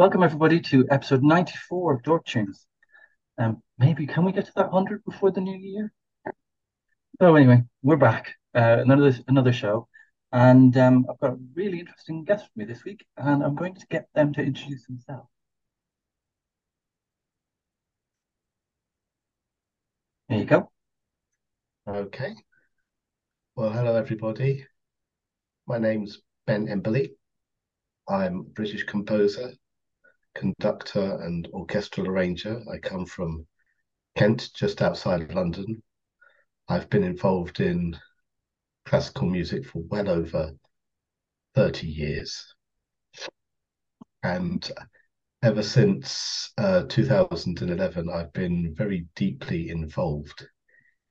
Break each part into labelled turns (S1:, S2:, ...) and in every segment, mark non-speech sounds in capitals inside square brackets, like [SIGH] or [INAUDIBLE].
S1: Welcome everybody to episode 94 of Dork Tunes. Um, maybe can we get to that 100 before the new year? So anyway, we're back. Uh, another another show, and um, I've got a really interesting guest with me this week, and I'm going to get them to introduce themselves. There you go.
S2: Okay. Well, hello everybody. My name's Ben Emberley. I'm a British composer, conductor, and orchestral arranger. I come from Kent, just outside London. I've been involved in classical music for well over 30 years. And ever since uh, 2011, I've been very deeply involved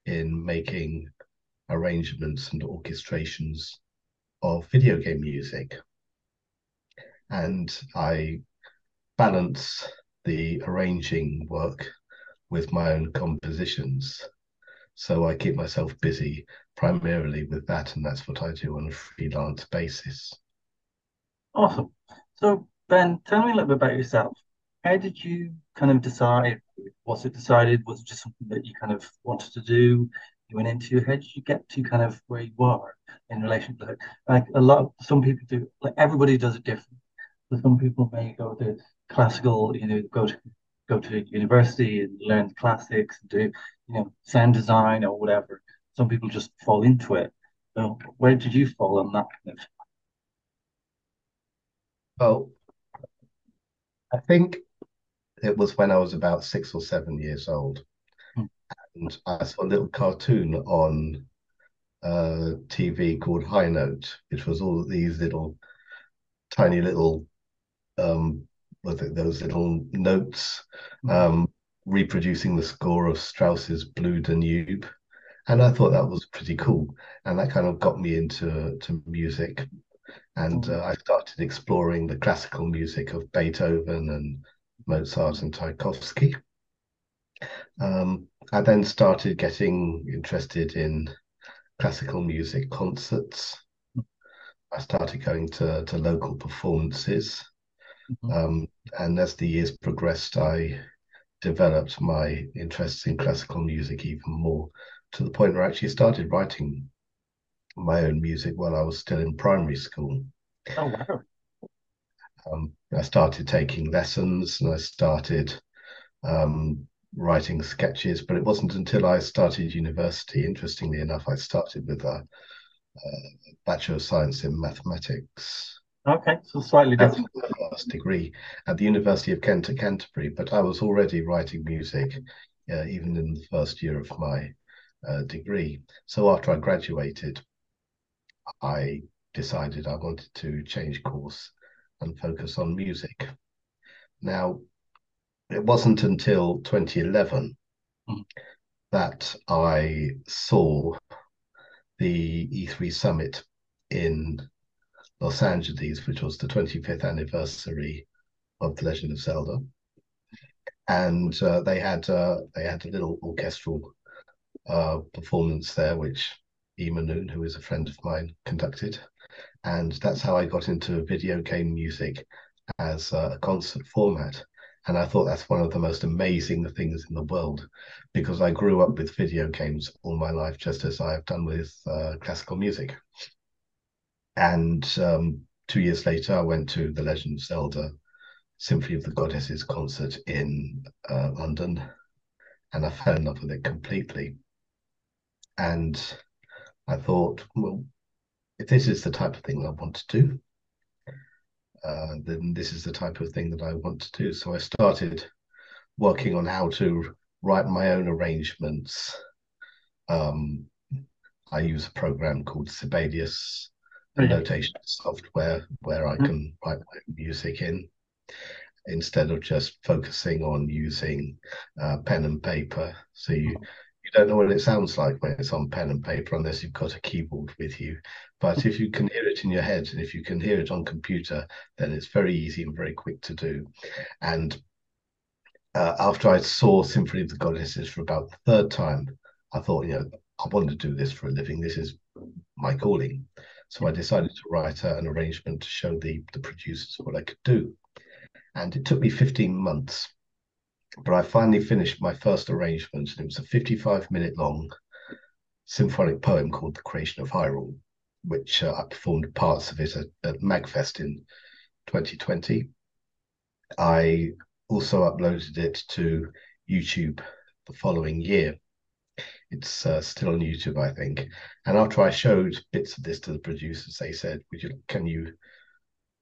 S2: in making arrangements and orchestrations of video game music. And I balance the arranging work with my own compositions. So I keep myself busy primarily with that, and that's what I do on a freelance basis.
S1: Awesome. So, Ben, tell me a little bit about yourself. How did you kind of decide? Was it decided? Was it just something that you kind of wanted to do? You went into? How did you get to kind of where you are in relation to like, like a lot? Of, Some people do. Like everybody does it different. So some people may go to classical, you know, go to go to university and learn classics and do, you know, sound design or whatever. Some people just fall into it. So where did you fall on that kind of?
S2: Well, I think it was when I was about six or seven years old,
S1: Hmm.
S2: and I saw a little cartoon on uh, TV called High Note, which was all these little tiny little um, those little notes
S1: Hmm.
S2: um, reproducing the score of Strauss's Blue Danube. And I thought that was pretty cool. And that kind of got me into to music. And
S1: Hmm.
S2: uh, I started exploring the classical music of Beethoven and Mozart and Tchaikovsky. Um, I then started getting interested in classical music concerts. I started going to, to local performances.
S1: Mhm.
S2: Um, and as the years progressed, I developed my interests in classical music even more to the point where I actually started writing my own music while I was still in primary school.
S1: Oh wow.
S2: Um, I started taking lessons and I started um, writing sketches, but it wasn't until I started university, interestingly enough, I started with a, a Bachelor of Science in Mathematics.
S1: Okay, so slightly different.
S2: first degree at the University of Kent at Canterbury, but I was already writing music uh, even in the first year of my uh, degree. So after I graduated, I decided I wanted to change course and focus on music. Now, it wasn't until 2011
S1: Mhm.
S2: that I saw the E3 summit in Los Angeles, which was the 25th anniversary of The Legend of Zelda. And uh, they had uh, they had a little orchestral uh, performance there, which E. Manoon, who is a friend of mine, conducted. And that's how I got into video game music as a concert format. And I thought that's one of the most amazing things in the world because I grew up with video games all my life, just as I have done with uh, classical music. And um, two years later, I went to the Legend of Zelda Symphony of the Goddesses concert in uh, London, and I fell in love with it completely. And I thought, well, if this is the type of thing I want to do, uh, then this is the type of thing that I want to do. So I started working on how to write my own arrangements. Um, I use a program called Sibelius. Notation software where I
S1: Mhm.
S2: can write my music in instead of just focusing on using uh, pen and paper. So you you don't know what it sounds like when it's on pen and paper unless you've got a keyboard with you. But if you can hear it in your head and if you can hear it on computer, then it's very easy and very quick to do. And uh, after I saw Symphony of the Goddesses for about the third time, I thought, you know, I want to do this for a living. This is my calling. So I decided to write an arrangement to show the the producers what I could do. and it took me 15 months. But I finally finished my first arrangement, and it was a 55 minute long symphonic poem called The Creation of Hyrule, which uh, I performed parts of it at, at MagFest in 2020. I also uploaded it to YouTube the following year. It's uh, still on YouTube, I think. And after I showed bits of this to the producers, they said, "Would you? Can you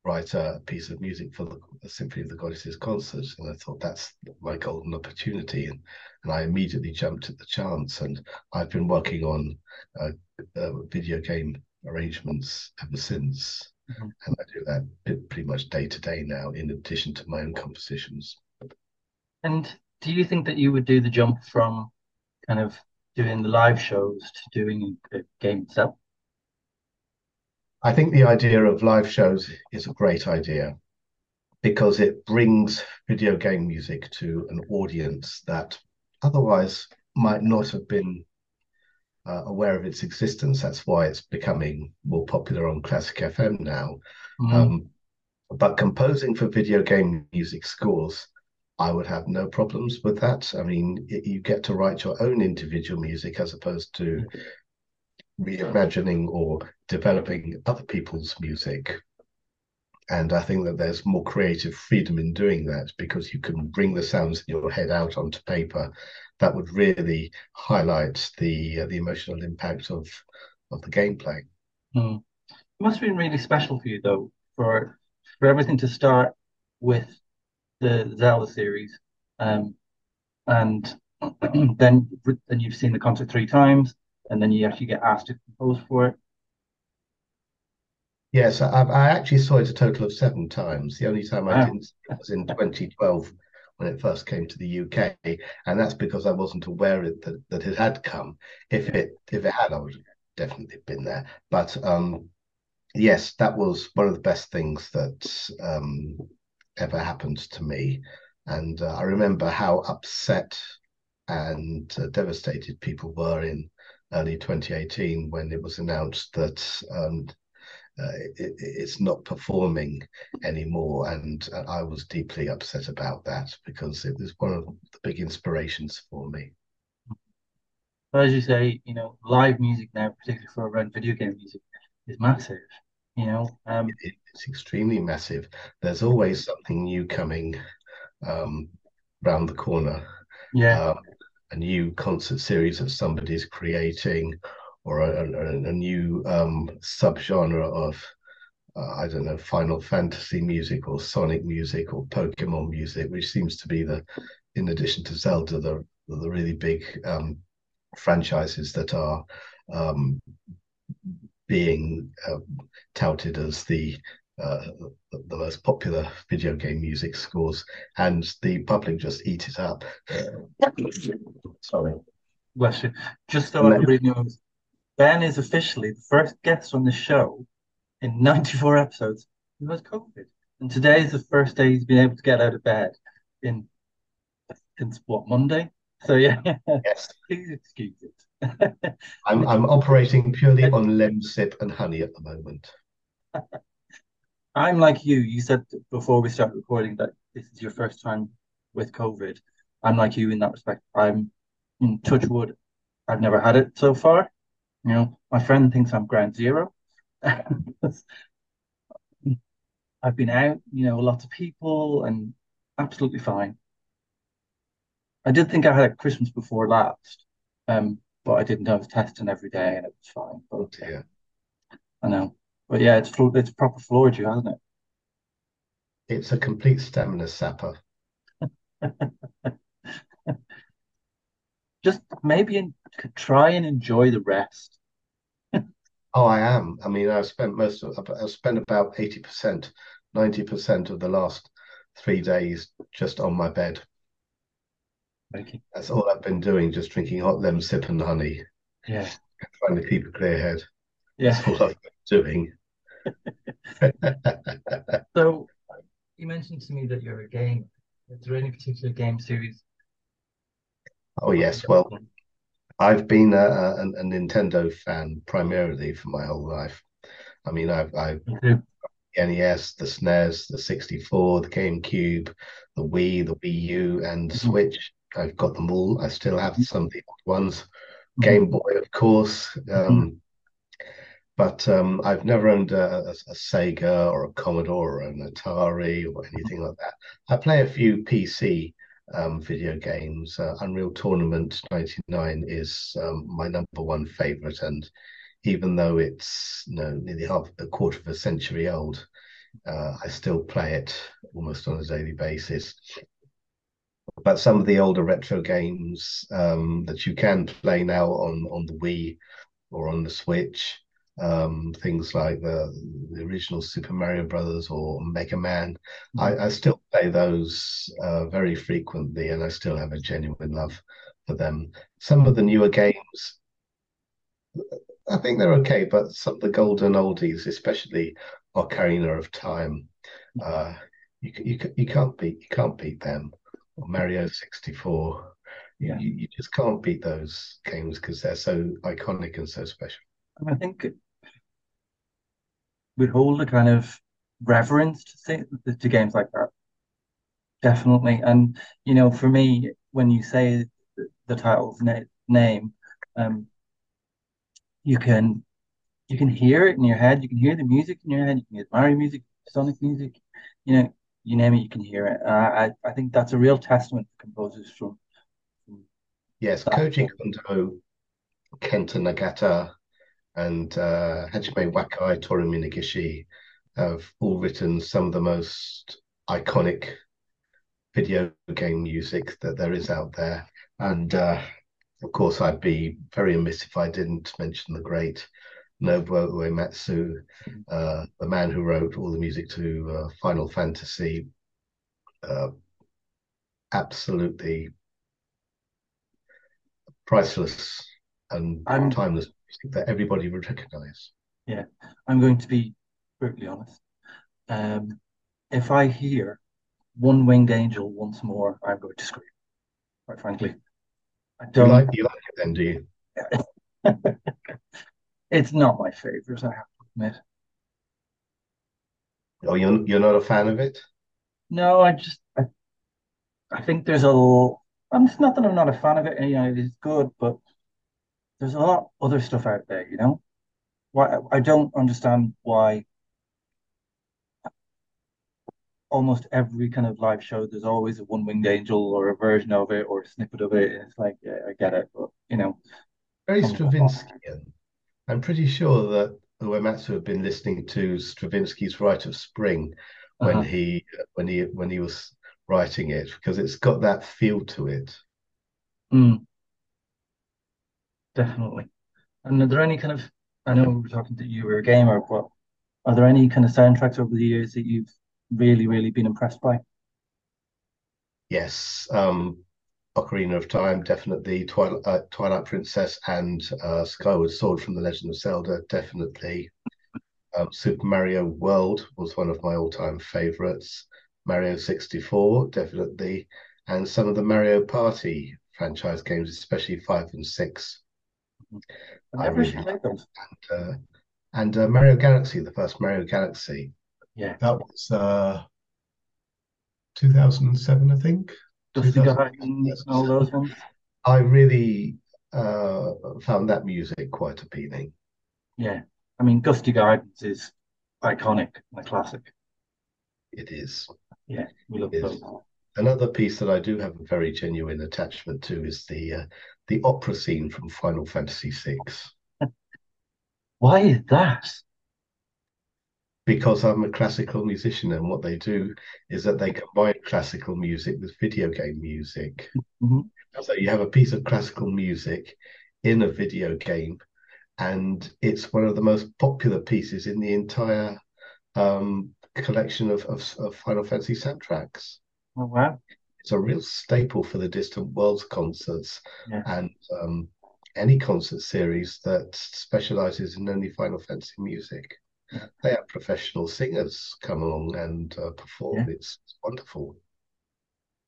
S2: write a piece of music for the, the Symphony of the Goddesses concert?" And I thought that's my golden opportunity, and and I immediately jumped at the chance. And I've been working on uh, uh, video game arrangements ever since. Mm-hmm. And I do that pretty much day to day now, in addition to my own compositions.
S1: And do you think that you would do the jump from kind of doing the live shows to doing a game itself?
S2: I think the idea of live shows is a great idea because it brings video game music to an audience that otherwise might not have been uh, aware of its existence. That's why it's becoming more popular on Classic FM now. Mm. Um, but composing for video game music scores, I would have no problems with that. I mean, it, you get to write your own individual music as opposed to reimagining or developing other people's music. And I think that there's more creative freedom in doing that because you can bring the sounds in your head out onto paper that would really highlight the uh, the emotional impact of of the gameplay.
S1: Mm. It must have been really special for you though, for for everything to start with the Zelda series, um, and [CLEARS THROAT] then then you've seen the concert three times, and then you actually get asked to compose for it.
S2: Yes, I, I actually saw it a total of seven times. The only time I wow. didn't was in 2012 when it first came to the UK, and that's because I wasn't aware that that it had come. If it if it had, I would definitely been there. But um, yes, that was one of the best things that um, ever happened to me, and uh, I remember how upset and uh, devastated people were in early 2018 when it was announced that um, uh, it, it's not performing anymore. And I was deeply upset about that because it was one of the big inspirations for me.
S1: But As you say, you know, live music now, particularly for around video game music, is massive. You know, um,
S2: it, it's extremely massive. There's always something new coming um, around the corner.
S1: Yeah.
S2: Um, a new concert series that somebody's creating, or a, a, a new um, subgenre of uh, I don't know Final Fantasy music or Sonic music or Pokemon music, which seems to be the, in addition to Zelda, the the really big um, franchises that are um, being uh, touted as the uh, the most popular video game music scores, and the public just eat it up. [LAUGHS] Sorry.
S1: Bless you. Just so everybody knows, Ben is officially the first guest on the show in 94 episodes who has COVID. And today is the first day he's been able to get out of bed in since what Monday. So yeah,
S2: yes. [LAUGHS]
S1: please excuse
S2: it. I'm I'm operating purely on Lemsip and honey at the moment. [LAUGHS]
S1: I'm like you. You said before we start recording that this is your first time with COVID. I'm like you in that respect. I'm in touch wood. I've never had it so far. You know, my friend thinks I'm ground zero. [LAUGHS] I've been out, you know, lots of people and absolutely fine. I did think I had a Christmas before last, um, but I didn't. I was testing every day and it was fine. But yeah, I know. But yeah, it's it's proper floored you, hasn't it?
S2: It's a complete stamina sapper. [LAUGHS]
S1: Just maybe try and enjoy the rest. [LAUGHS]
S2: Oh, I am. I mean, I've spent most of I've spent about 80%, 90% of the last three days just on my bed. That's all I've been doing, just drinking hot Lemsip and honey.
S1: Yeah. [LAUGHS]
S2: Trying to keep a clear head.
S1: Yeah.
S2: That's all I've been doing. [LAUGHS]
S1: so you mentioned to me that you're a gamer. Is there any particular game series?
S2: Oh yes. Well, I've been a, a, a, Nintendo fan primarily for my whole life. I mean, I've, I've the NES, the SNES, the 64, the GameCube, the Wii, the Wii U, and the
S1: Mhm.
S2: Switch. I've got them all. I still have some of the old ones.
S1: Mhm.
S2: Game Boy, of course. Um, but um, I've never owned a, a, Sega or a Commodore or an Atari or anything like that. I play a few PC um, video games. Uh, Unreal Tournament 99 is um, my number one favorite. And even though it's you know, nearly half a quarter of a century old, uh, I still play it almost on a daily basis. But some of the older retro games um, that you can play now on, on the Wii or on the Switch, um, things like the, the original Super Mario Brothers or Mega Man. I,
S1: Mhm.
S2: I still play those uh, very frequently, and I still have a genuine love for them. Some of the newer games, I think they're okay, but some of the golden oldies, especially Ocarina of Time, uh, you you you can't beat you can't beat them. Or Mario 64. You,
S1: Yeah.
S2: you you just can't beat those games because they're so iconic and so special.
S1: I think we hold a kind of reverence to, thi- to games like that, definitely. And you know, for me, when you say the, title's na name, um, you can you can hear it in your head. You can hear the music in your head. You can hear Mario music, Sonic music. You know, you name it, you can hear it. Uh, I I think that's a real testament to composers from, from
S2: Yes. Koji Kondo, Kenta Nagata, and uh, Hajime Wakai, Toru Minegishi have all written some of the most iconic video game music that there is out there. And uh, of course, I'd be very amiss if I didn't mention the great Nobuo Uematsu, uh, the man who wrote all the music to uh, Final Fantasy. Uh, absolutely priceless and
S1: I'm
S2: timeless that everybody would recognize.
S1: yeah, I'm going to be brutally honest. Um, if I hear One Winged Angel once more, I'm going to scream, quite frankly. I don't,
S2: like you like it then, do you? [LAUGHS]
S1: it's not my favorite, I have to admit.
S2: Oh, you're you're not a fan of it?
S1: No, I just, I, I think there's a I'm it's not that I'm not a fan of it, you know, it is good, but there's a lot of other stuff out there, you know? Why, I don't understand why almost every kind of live show, there's always a One Winged Angel or a version of it or a snippet of it. It's like, yeah, I get it, but you know,
S2: Very. Stravinsky. I'm pretty sure that Uematsu had been listening to Stravinsky's Rite of Spring when
S1: Uh-huh.
S2: he when he when he was writing it because it's got that feel to it.
S1: Mm, definitely. And are there any kind of, I know we were talking that you were a gamer, but are there any kind of soundtracks over the years that you've really, really been impressed by?
S2: Yes, um, Ocarina of Time, definitely. Twilight, uh, Twilight Princess and uh, Skyward Sword from The Legend of Zelda, definitely. Um, Super Mario World was one of my all-time favorites. Mario 64, definitely. And some of the Mario Party franchise games, especially five and six, I
S1: never
S2: really
S1: played those.
S2: And, uh, and uh, Mario Galaxy, the first Mario Galaxy,
S1: Yeah.
S2: that was uh, 2007, I think.
S1: Dusty
S2: 2000,
S1: Gardens and all those ones.
S2: I really uh, found that music quite appealing.
S1: Yeah. I mean, Dusty Gardens is iconic and a classic.
S2: It is.
S1: Yeah, we love
S2: It
S1: those.
S2: Another piece that I do have a very genuine attachment to is the uh, the opera scene from Final Fantasy VI, [LAUGHS]
S1: Why is that?
S2: because I'm a classical musician, and what they do is that they combine classical music with video game music.
S1: Mhm.
S2: So you have a piece of classical music in a video game, and it's one of the most popular pieces in the entire um, collection of, of, of Final Fantasy soundtracks.
S1: Oh, wow.
S2: It's a real staple for the Distant Worlds concerts
S1: Yeah.
S2: and um, any concert series that specializes in only Final Fantasy music.
S1: Yeah.
S2: They have professional singers come along and uh, perform.
S1: Yeah.
S2: It's, it's wonderful.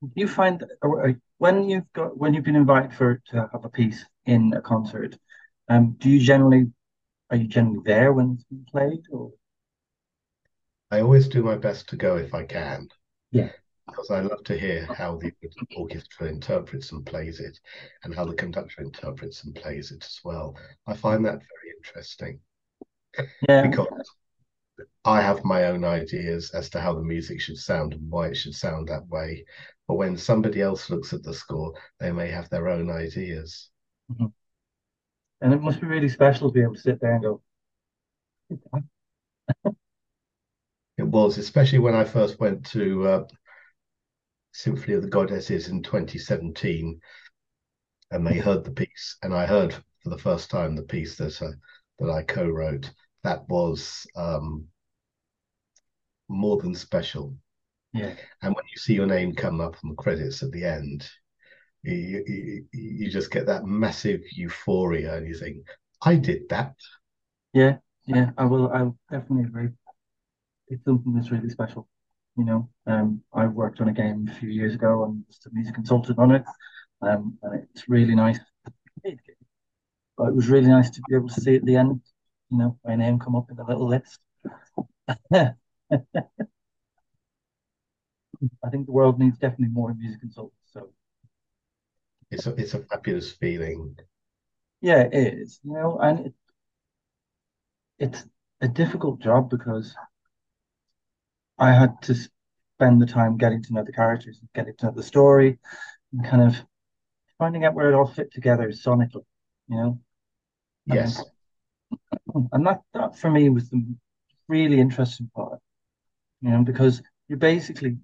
S1: Do you find that or, or when you've got when you've been invited for to have a piece in a concert, um, do you generally are you generally there when it's being played or
S2: I always do my best to go if I can.
S1: Yeah.
S2: Because I love to hear how the [LAUGHS] orchestra interprets and plays it, and how the conductor interprets and plays it as well. I find that very interesting.
S1: Yeah.
S2: Because I have my own ideas as to how the music should sound and why it should sound that way. But when somebody else looks at the score, they may have their own ideas.
S1: Mm-hmm. And it must be really special to be able to sit there and go, [LAUGHS]
S2: it was, especially when I first went to uh, Symphony of the Goddesses in 2017, and they heard the piece, and I heard for the first time the piece that uh, that I co-wrote. That was um, more than special.
S1: Yeah.
S2: And when you see your name come up on the credits at the end, you, you, you just get that massive euphoria, and you think, "I did that."
S1: Yeah, yeah, I will. I definitely agree. It's something that's really special. You know, um, I worked on a game a few years ago and was the music consultant on it. Um, and it's really nice. But it was really nice to be able to see at the end, you know, my name come up in the little list. [LAUGHS] I think the world needs definitely more music consultants. So
S2: it's a it's a fabulous feeling.
S1: Yeah, it is. You know, and it, it's a difficult job because I had to spend the time getting to know the characters, getting to know the story, and kind of finding out where it all fit together sonically, you know?
S2: Yes.
S1: And, [CLEARS THROAT] and that, that for me was the really interesting part, you know, because you're basically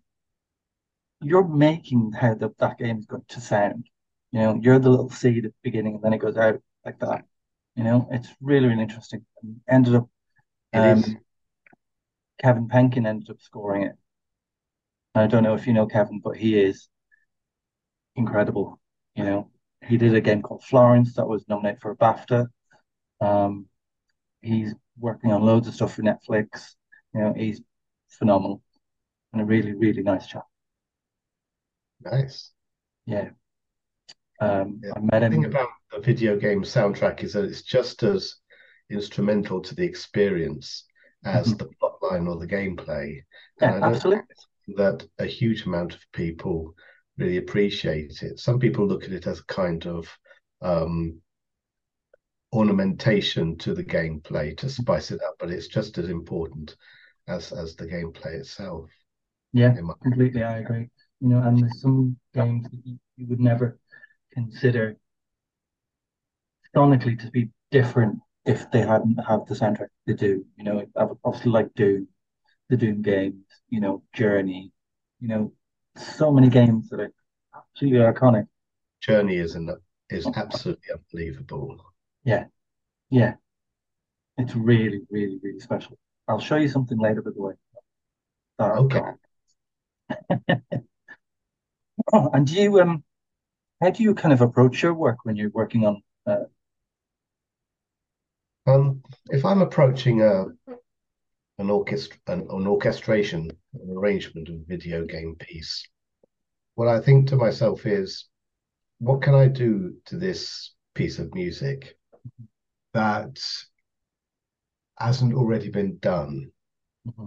S1: you're making how the, that game is going to sound. You know, you're the little seed at the beginning and then it goes out like that. You know, it's really, really interesting. And ended up um, Kevin Penkin ended up scoring it. I don't know if you know Kevin, but he is incredible. You know, he did a game called Florence that was nominated for a BAFTA. Um, he's working on loads of stuff for Netflix. You know, he's phenomenal and a really, really nice chap.
S2: Nice.
S1: Yeah. Um, yeah. I met him.
S2: The thing about the video game soundtrack is that it's just as instrumental to the experience as mm-hmm. the line or the gameplay.
S1: Yeah, absolutely.
S2: That a huge amount of people really appreciate it. Some people look at it as a kind of um, ornamentation to the gameplay to spice it up, but it's just as important as as the gameplay itself.
S1: Yeah, completely. I agree. You know, and there's some games that you, you would never consider sonically to be different if they hadn't have the soundtrack they do. You know, obviously like Doom, the Doom games, you know, Journey, you know, so many games that are absolutely iconic.
S2: Journey is an, is absolutely unbelievable.
S1: Yeah, yeah, it's really, really, really special. I'll show you something later, by the way.
S2: okay.
S1: oh, [LAUGHS] and do you um, how do you kind of approach your work when you're working on uh,
S2: um, if I'm approaching a an orchestra an, an orchestration, an arrangement of a video game piece, what I think to myself is, what can I do to this piece of music that hasn't already been done? Mm-hmm.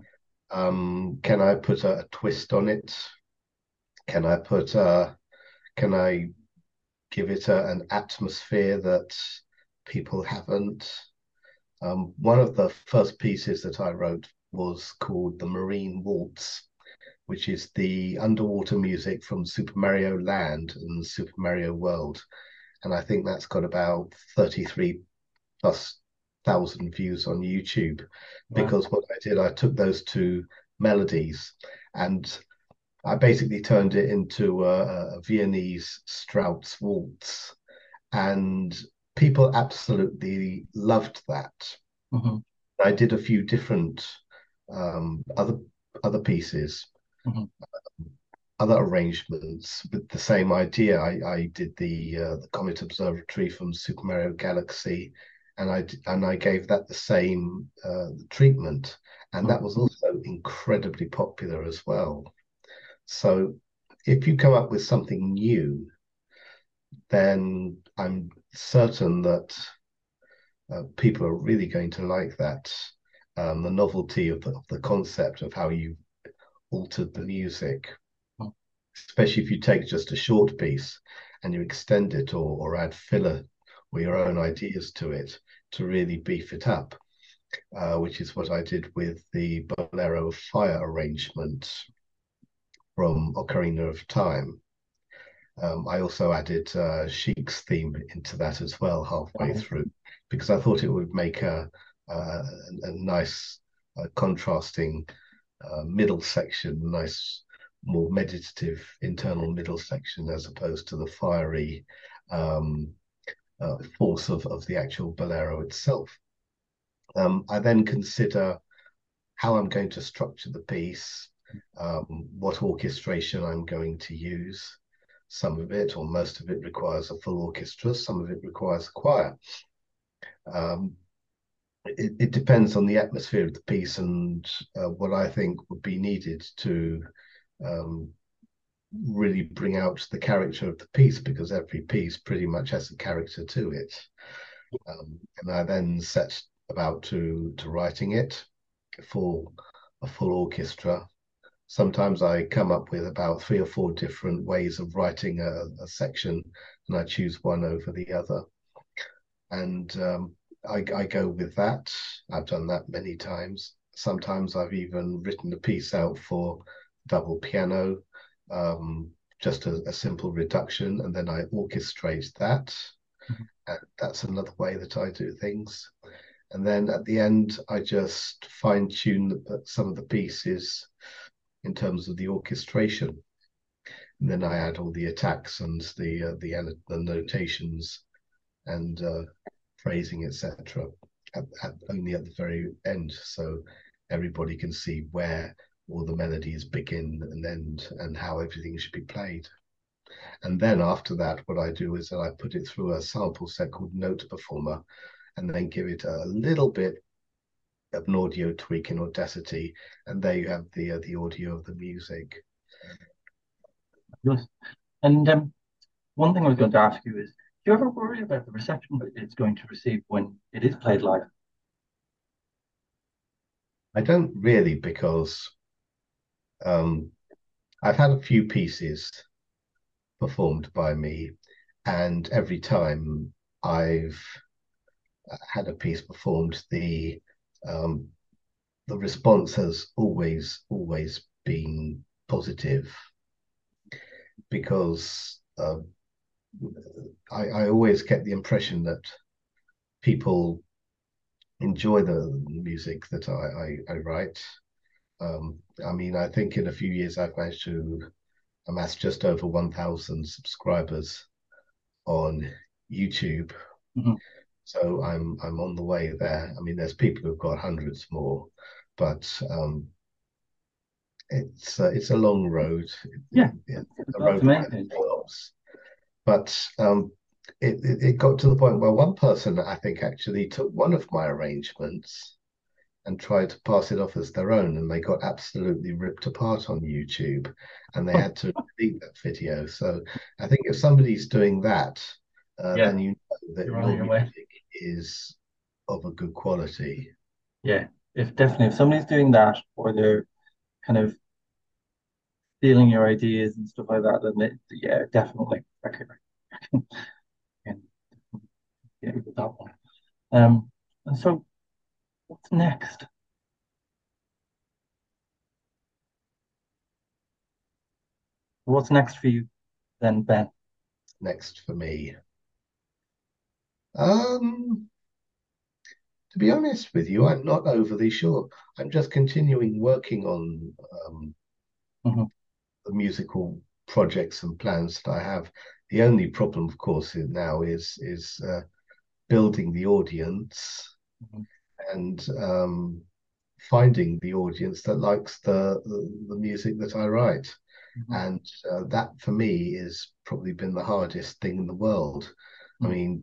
S2: Um, can I put a, a, twist on it? Can I put a, can I give it a, an atmosphere that people haven't? Um, one of the first pieces that I wrote was called the Marine Waltz, which is the underwater music from Super Mario Land and Super Mario World. And I think that's got about 33 plus thousand views on YouTube. Wow. Because what I did, I took those two melodies and I basically turned it into a, a Viennese Strauss waltz. And people absolutely loved that.
S1: Mm-hmm.
S2: I did a few different um, other other pieces,
S1: mm-hmm.
S2: other arrangements with the same idea. I, I did the uh, the Comet Observatory from Super Mario Galaxy, and I and I gave that the same uh, treatment, and mm-hmm. that was also incredibly popular as well. So, if you come up with something new, then I'm certain that uh, people are really going to like that. um, the novelty of the, of the concept of how you altered the music,
S1: Hmm.
S2: especially if you take just a short piece and you extend it or, or add filler or your own ideas to it to really beef it up, uh, which is what I did with the Bolero Fire arrangement from Ocarina of Time. Um, I also added uh, Sheik's theme into that as well halfway
S1: Oh.
S2: through because I thought it would make a a, a nice uh, contrasting uh, middle section, nice more meditative internal middle section as opposed to the fiery um, uh, force of, of the actual bolero itself. Um, I then consider how I'm going to structure the piece, um, what orchestration I'm going to use. Some of it, or most of it, requires a full orchestra. Some of it requires a choir. Um, it, it, depends on the atmosphere of the piece and uh, what I think would be needed to um, really bring out the character of the piece because every piece pretty much has a character to it. Um, and I then set about to to writing it for a full orchestra. Sometimes I come up with about three or four different ways of writing a, a section, and I choose one over the other. And um, I, I go with that. I've done that many times. Sometimes I've even written a piece out for double piano, um, just a, a, simple reduction, and then I orchestrate that. Mm-hmm. That's another way that I do things. And then at the end, I just fine tune some of the pieces in terms of the orchestration. And then I add all the attacks and the uh, the, the notations and uh, phrasing, etc. At, at, only at the very end, so everybody can see where all the melodies begin and end, and how everything should be played. And then after that, what I do is that I put it through a sample set called NotePerformer, and then give it a little bit of an audio tweak in Audacity, and there you have the uh, the audio of the music.
S1: Yes. And um, one thing I was going to ask you is, do you ever worry about the reception that it's going to receive when it is played live?
S2: I don't really because um, I've had a few pieces performed by me, and every time I've had a piece performed, the um, the response has always always been positive because uh, I, I always get the impression that people enjoy the music that I, I, I write. Um, I mean, I think in a few years I've managed to amass just over 1,000 subscribers on YouTube.
S1: Mm-hmm.
S2: So I'm I'm on the way there. I mean, there's people who've got hundreds more, but um, it's uh, it's a long road.
S1: Yeah,
S2: it,
S1: a road
S2: But um, it, it, it got to the point where one person I think actually took one of my arrangements and tried to pass it off as their own, and they got absolutely ripped apart on YouTube, and they had to delete that video. So I think if somebody's doing that, uh,
S1: Yeah.
S2: then you know that
S1: You're
S2: your
S1: on your way.
S2: music is of a good quality.
S1: Yeah, if definitely if somebody's doing that or they're kind of stealing your ideas and stuff like that, then it, yeah, definitely. I can, I can, I can get with that one. Um, and so what's next? What's next for you then, Ben?
S2: Next for me. Um, to be honest with you, I'm not overly sure. I'm just continuing working on um,
S1: Mhm.
S2: the musical projects and plans that I have. The only problem, of course, now is is uh, building the audience
S1: Mhm.
S2: and um, finding the audience that likes the, the, the music that I write.
S1: Mhm.
S2: And uh, that for me is probably been the hardest thing in the world. I
S1: Mm.
S2: mean,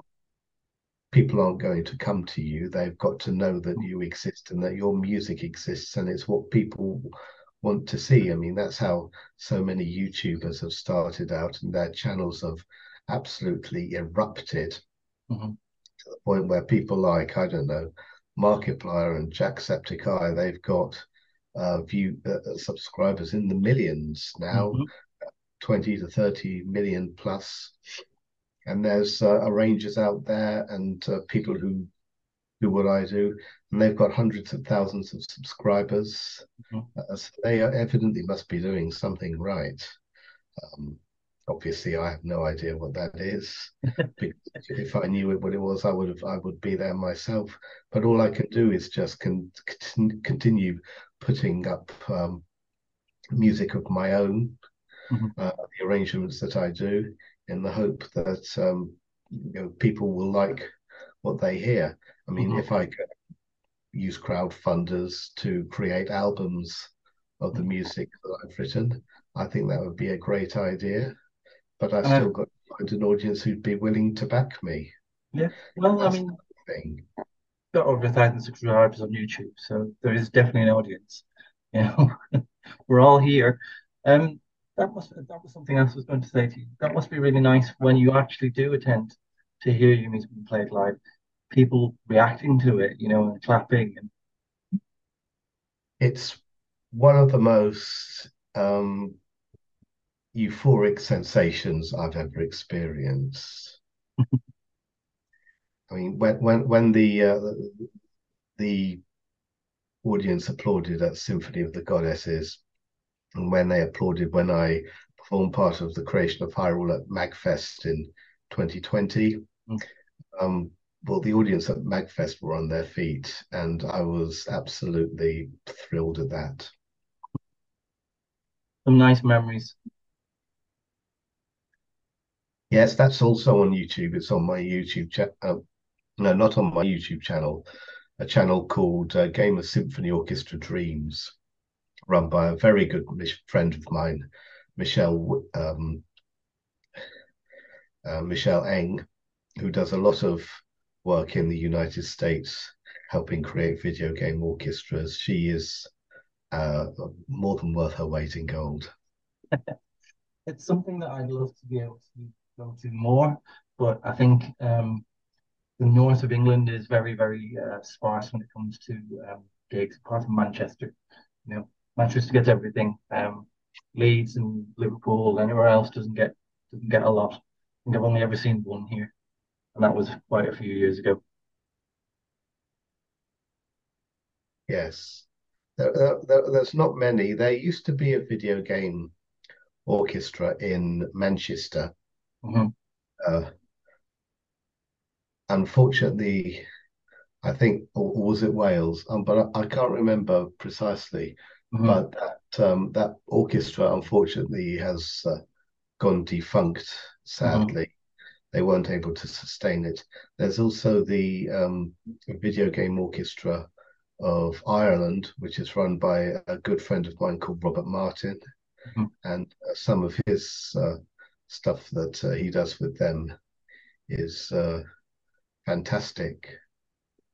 S2: people aren't going to come to you. They've got to know that you exist and that your music exists, and it's what people want to see. I mean, that's how so many YouTubers have started out, and their channels have absolutely erupted
S1: Mhm.
S2: to the point where people like, I don't know, Markiplier and Jacksepticeye, they've got uh, view uh, subscribers in the millions now, mm-hmm. 20 to 30 million plus. And there's uh, arrangers out there and uh, people who do what I do, and they've got hundreds of thousands of subscribers. Mm-hmm. Uh, so they evidently must be doing something right. Um, obviously, I have no idea what that is. [LAUGHS] if I knew what it was, I would have I would be there myself. But all I can do is just con- continue putting up um, music of my own, mm-hmm. uh, the arrangements that I do, in the hope that um, you know people will like what they hear. I mean, mm-hmm. if I could use crowdfunders to create albums of the music that I've written, I think that would be a great idea. But I've uh, still got to find an audience who'd be willing to back me.
S1: Yeah, well, That's I mean, thing. got over a thousand subscribers on YouTube, so there is definitely an audience. You know, [LAUGHS] we're all here. Um, that must that was something else I was going to say to you. That must be really nice when you actually do attend to hear your music being played live people reacting to it, you know, and clapping. And...
S2: It's one of the most um, euphoric sensations I've ever experienced. [LAUGHS] I mean, when when when the uh, the audience applauded at Symphony of the Goddesses, and when they applauded when I performed part of the creation of Hyrule at Magfest in 2020, mm. um, well, the audience at Magfest were on their feet, and I was absolutely thrilled at that.
S1: Some nice memories.
S2: Yes, that's also on YouTube. It's on my YouTube channel. Uh, no, not on my YouTube channel. A channel called uh, of Symphony Orchestra Dreams, run by a very good friend of mine, Michelle um, uh, Michelle Eng, who does a lot of work in the United States helping create video game orchestras. She is uh, more than worth her weight in gold. [LAUGHS]
S1: it's something that I'd love to be able to go to more, but I think um, the north of England is very, very uh, sparse when it comes to um, gigs, apart from Manchester. You know, Manchester gets everything. Um, Leeds and Liverpool, anywhere else doesn't get doesn't get a lot. I think I've only ever seen one here and that was quite a few years ago.
S2: Yes, there, there, there's not many. There used to be a video game orchestra in Manchester. Mm-hmm. Uh, unfortunately, I think, or, was it Wales? Um, but I, I, can't remember precisely. Mm-hmm. But that um, that orchestra, unfortunately, has uh, gone defunct. Sadly, they weren't able to sustain it. There's also the um, video game orchestra of Ireland, which is run by a good friend of mine called Robert Martin, mm-hmm. and uh, some of his uh, stuff that uh, he does with them is uh, fantastic.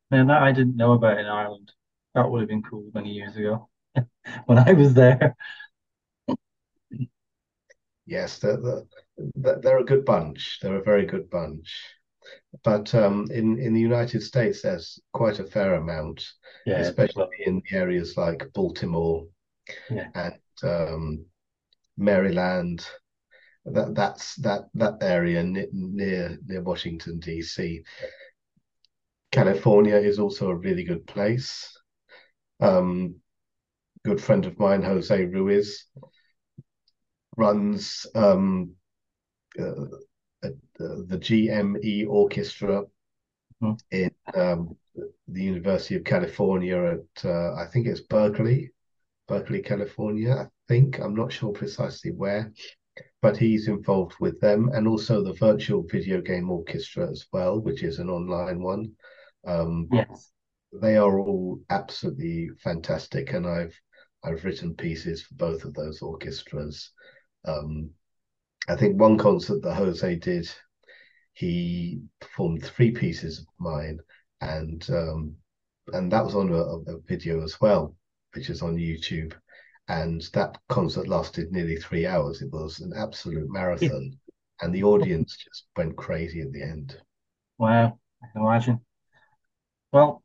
S1: Man, that I didn't know about in Ireland. That would have been cool many years ago [LAUGHS] when I was there.
S2: yes, the, the, they're a good bunch. They're a very good bunch. But um, in in the United States, there's quite a fair amount, yeah, especially in areas like Baltimore yeah. and um, Maryland. That that's that that area near near Washington D.C. California is also a really good place. Um, good friend of mine, Jose Ruiz, runs um, uh, uh, the GME Orchestra mm. in um, the University of California at uh, I think it's Berkeley, Berkeley, California. I think I'm not sure precisely where, but he's involved with them, and also the Virtual Video Game Orchestra as well, which is an online one. Um,
S1: yes,
S2: they are all absolutely fantastic, and I've I've written pieces for both of those orchestras. Um, I think one concert that Jose did, he performed three pieces of mine, and um, and that was on a, a, video as well, which is on YouTube. And that concert lasted nearly three hours. It was an absolute marathon, and the audience just went crazy at the end.
S1: Wow, I can imagine. Well,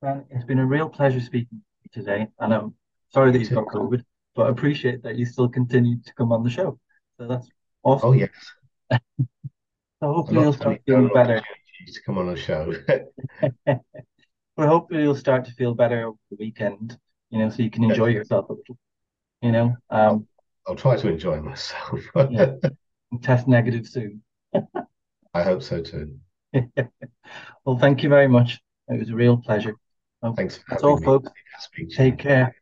S1: Ben, it's been a real pleasure speaking to you today. And I'm sorry that
S2: You
S1: you've got COVID, but I appreciate that you still continue to come on the show. So that's awesome.
S2: Oh, yes. [LAUGHS]
S1: So hopefully you'll start feeling better.
S2: to come on a show. [LAUGHS]
S1: Well, hopefully you'll start to feel better over the weekend, you know, so you can enjoy yourself a little, you know.
S2: I'll,
S1: Um,
S2: I'll try to enjoy myself. [LAUGHS]
S1: yeah, test negative soon.
S2: I hope so too.
S1: Well, thank you very much. It was a real pleasure.
S2: Thanks for
S1: that's all,
S2: me.
S1: folks. Take care.